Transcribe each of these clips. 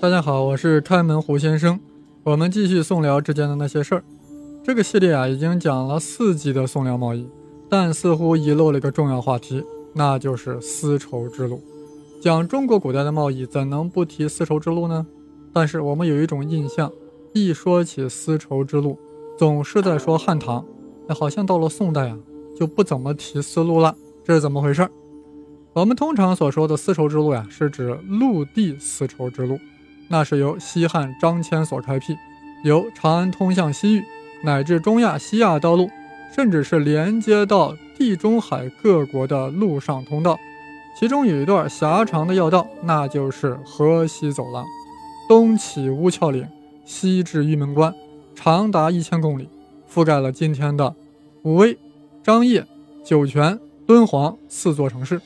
大家好，我是开门胡先生。我们继续宋辽之间的那些事儿。这个系列啊，已经讲了四集的宋辽贸易，但似乎遗漏了一个重要话题，那就是丝绸之路。讲中国古代的贸易，怎能不提丝绸之路呢？但是我们有一种印象，一说起丝绸之路，总是在说汉唐，那好像到了宋代啊，就不怎么提丝路了，这是怎么回事？我们通常所说的丝绸之路呀，是指陆地丝绸之路。那是由西汉张骞所开辟，由长安通向西域，乃至中亚、西亚道路，甚至是连接到地中海各国的陆上通道。其中有一段狭长的要道，那就是河西走廊，东起乌鞘岭，西至玉门关，长达一千公里，覆盖了今天的武威、张掖、酒泉、敦煌四座城市。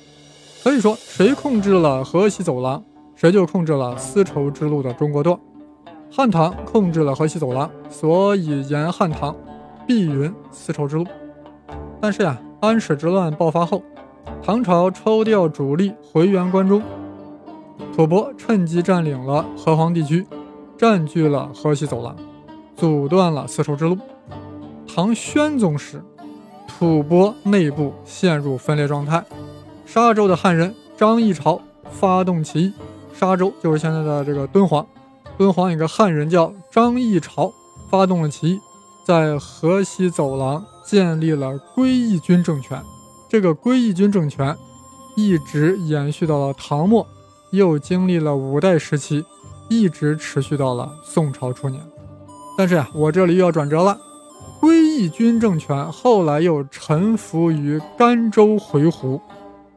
可以说，谁控制了河西走廊？谁就控制了丝绸之路的中国段，汉唐控制了河西走廊，所以沿汉唐，必云丝绸之路。但是呀，安史之乱爆发后，唐朝抽调主力回援关中，吐蕃趁机占领了河湟地区，占据了河西走廊，阻断了丝绸之路。唐宣宗时，吐蕃内部陷入分裂状态，沙州的汉人张议潮发动起义。沙州就是现在的这个敦煌，敦煌有个汉人叫张议潮，发动了起义，在河西走廊建立了归义军政权。这个归义军政权一直延续到了唐末，又经历了五代时期，一直持续到了宋朝初年。但是呀，我这里又要转折了，归义军政权后来又臣服于甘州回鹘，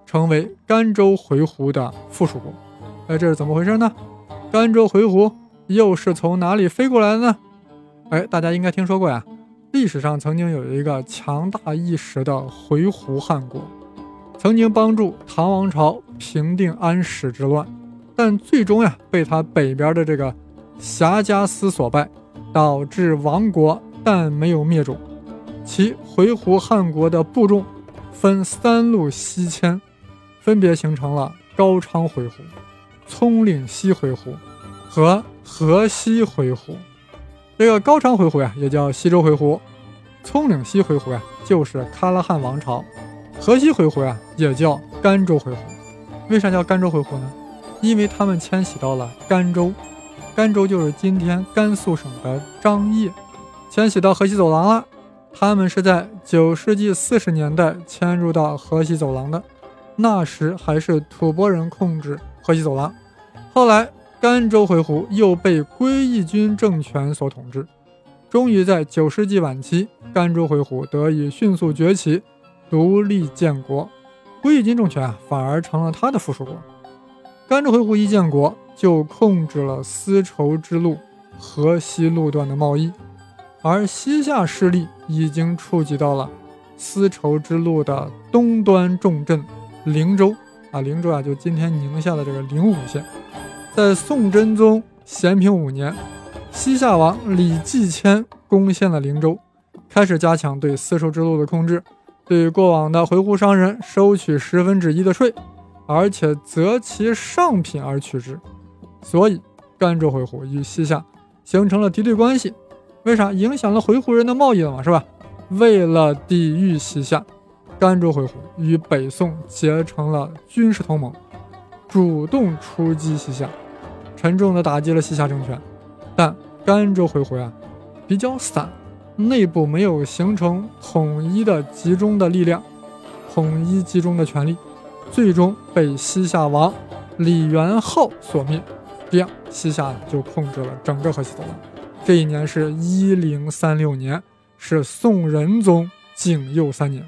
成为甘州回鹘的附属国。哎，这是怎么回事呢？甘州回鹘又是从哪里飞过来的呢？哎，大家应该听说过呀。历史上曾经有一个强大一时的回鹘汗国，曾经帮助唐王朝平定安史之乱，但最终呀被他北边的这个辖家司所败，导致亡国，但没有灭种。其回鹘汗国的部众分三路西迁，分别形成了高昌回鹘。葱岭西回鹘和河西回鹘，这个高昌回鹘呀，也叫西周回鹘；葱岭西回鹘呀，就是喀拉汗王朝；河西回鹘呀，也叫甘州回鹘。为啥叫甘州回鹘呢？因为他们迁徙到了甘州，甘州就是今天甘肃省的张掖，迁徙到河西走廊了。他们是在九世纪四十年代迁入到河西走廊的，那时还是吐蕃人控制。河西走廊，后来甘州回鹘又被归义军政权所统治，终于在九世纪晚期，甘州回鹘得以迅速崛起，独立建国，归义军政权啊反而成了他的附属国。甘州回鹘一建国，就控制了丝绸之路河西路段的贸易，而西夏势力已经触及到了丝绸之路的东端重镇灵州。啊，灵州啊，就今天宁夏的这个灵武县，在宋真宗咸平五年，西夏王李继迁攻陷了灵州，开始加强对丝绸之路的控制，对过往的回鹘商人收取十分之一的税，而且择其上品而取之，所以甘州回鹘与西夏形成了敌对关系。为啥？影响了回鹘人的贸易了嘛，是吧？为了抵御西夏。甘州回鹘与北宋结成了军事同盟，主动出击西夏，沉重地打击了西夏政权。但甘州回鹘啊比较散，内部没有形成统一的集中的力量，统一集中的权力，最终被西夏王李元昊所灭。这样，西夏就控制了整个河西走廊。这一年是一零三六年，是宋仁宗景佑三年。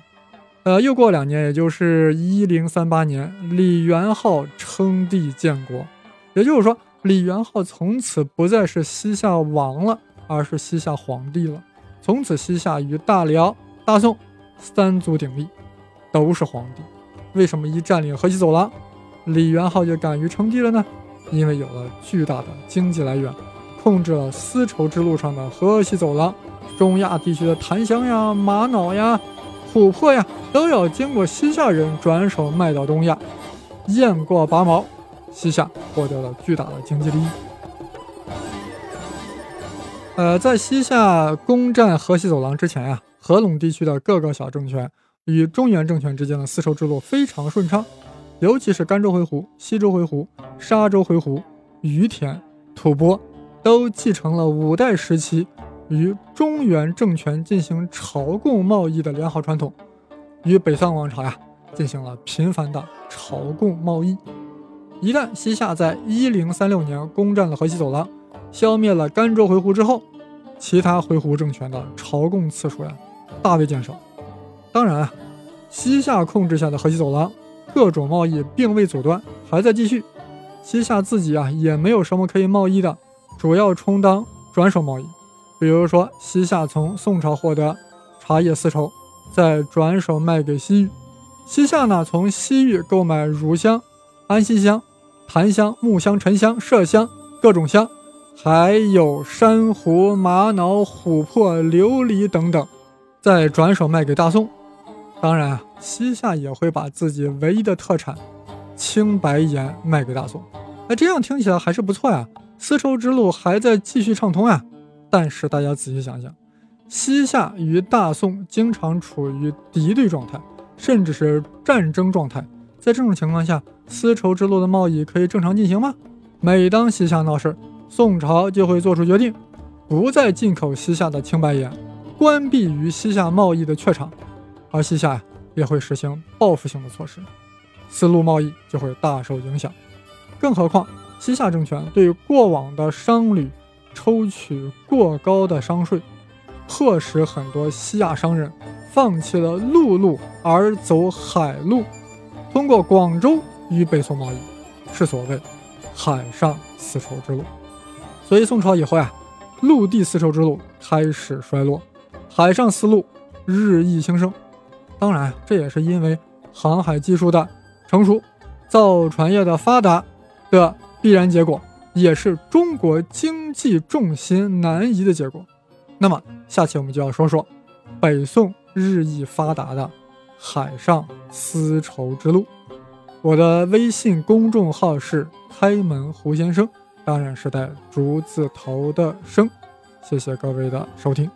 呃，又过两年，也就是一零三八年，李元昊称帝建国，也就是说，李元昊从此不再是西夏王了，而是西夏皇帝了。从此，西夏与大辽、大宋三足鼎立，都是皇帝。为什么一占领河西走廊，李元昊就敢于称帝了呢？因为有了巨大的经济来源，控制了丝绸之路上的河西走廊，中亚地区的檀香呀、玛瑙呀。琥珀呀，都要经过西夏人转手卖到东亚，雁过拔毛，西夏获得了巨大的经济利益。呃，在西夏攻占河西走廊之前呀，河陇地区的各个小政权与中原政权之间的丝绸之路非常顺畅，尤其是甘州回鹘、西周回鹘、沙州回鹘、于田、吐蕃，都继承了五代时期与中原政权进行朝贡贸易的良好传统，与北宋王朝呀进行了频繁的朝贡贸易。一旦西夏在一零三六年攻占了河西走廊，消灭了甘州回鹘之后，其他回鹘政权的朝贡次数呀大为减少。当然，西夏控制下的河西走廊各种贸易并未阻断，还在继续。西夏自己啊也没有什么可以贸易的，主要充当转手贸易。比如说，西夏从宋朝获得茶叶丝绸，再转手卖给西域。西夏呢从西域购买乳香、安息香、檀香、木香、沉香、麝香各种香。还有珊瑚、玛瑙、琥珀、琉璃等等，再转手卖给大宋。当然啊，西夏也会把自己唯一的特产青白盐卖给大宋。哎，这样听起来还是不错呀，丝绸之路还在继续畅通呀。但是大家仔细想想，西夏与大宋经常处于敌对状态，甚至是战争状态。在这种情况下，丝绸之路的贸易可以正常进行吗？每当西夏闹事，宋朝就会做出决定，不再进口西夏的青白盐，关闭与西夏贸易的榷场，而西夏也会实行报复性的措施，丝路贸易就会大受影响。更何况西夏政权对过往的商旅抽取过高的商税，迫使很多西亚商人放弃了陆路而走海路，通过广州与北宋贸易，是所谓海上丝绸之路。所以宋朝以后呀，陆地丝绸之路开始衰落，海上丝路日益兴盛。当然，这也是因为航海技术的成熟、造船业的发达的必然结果，也是中国经济重心南移的结果。那么，下期我们就要说说北宋日益发达的海上丝绸之路。我的微信公众号是开门胡先生。当然是带竹字头的生，谢谢各位的收听。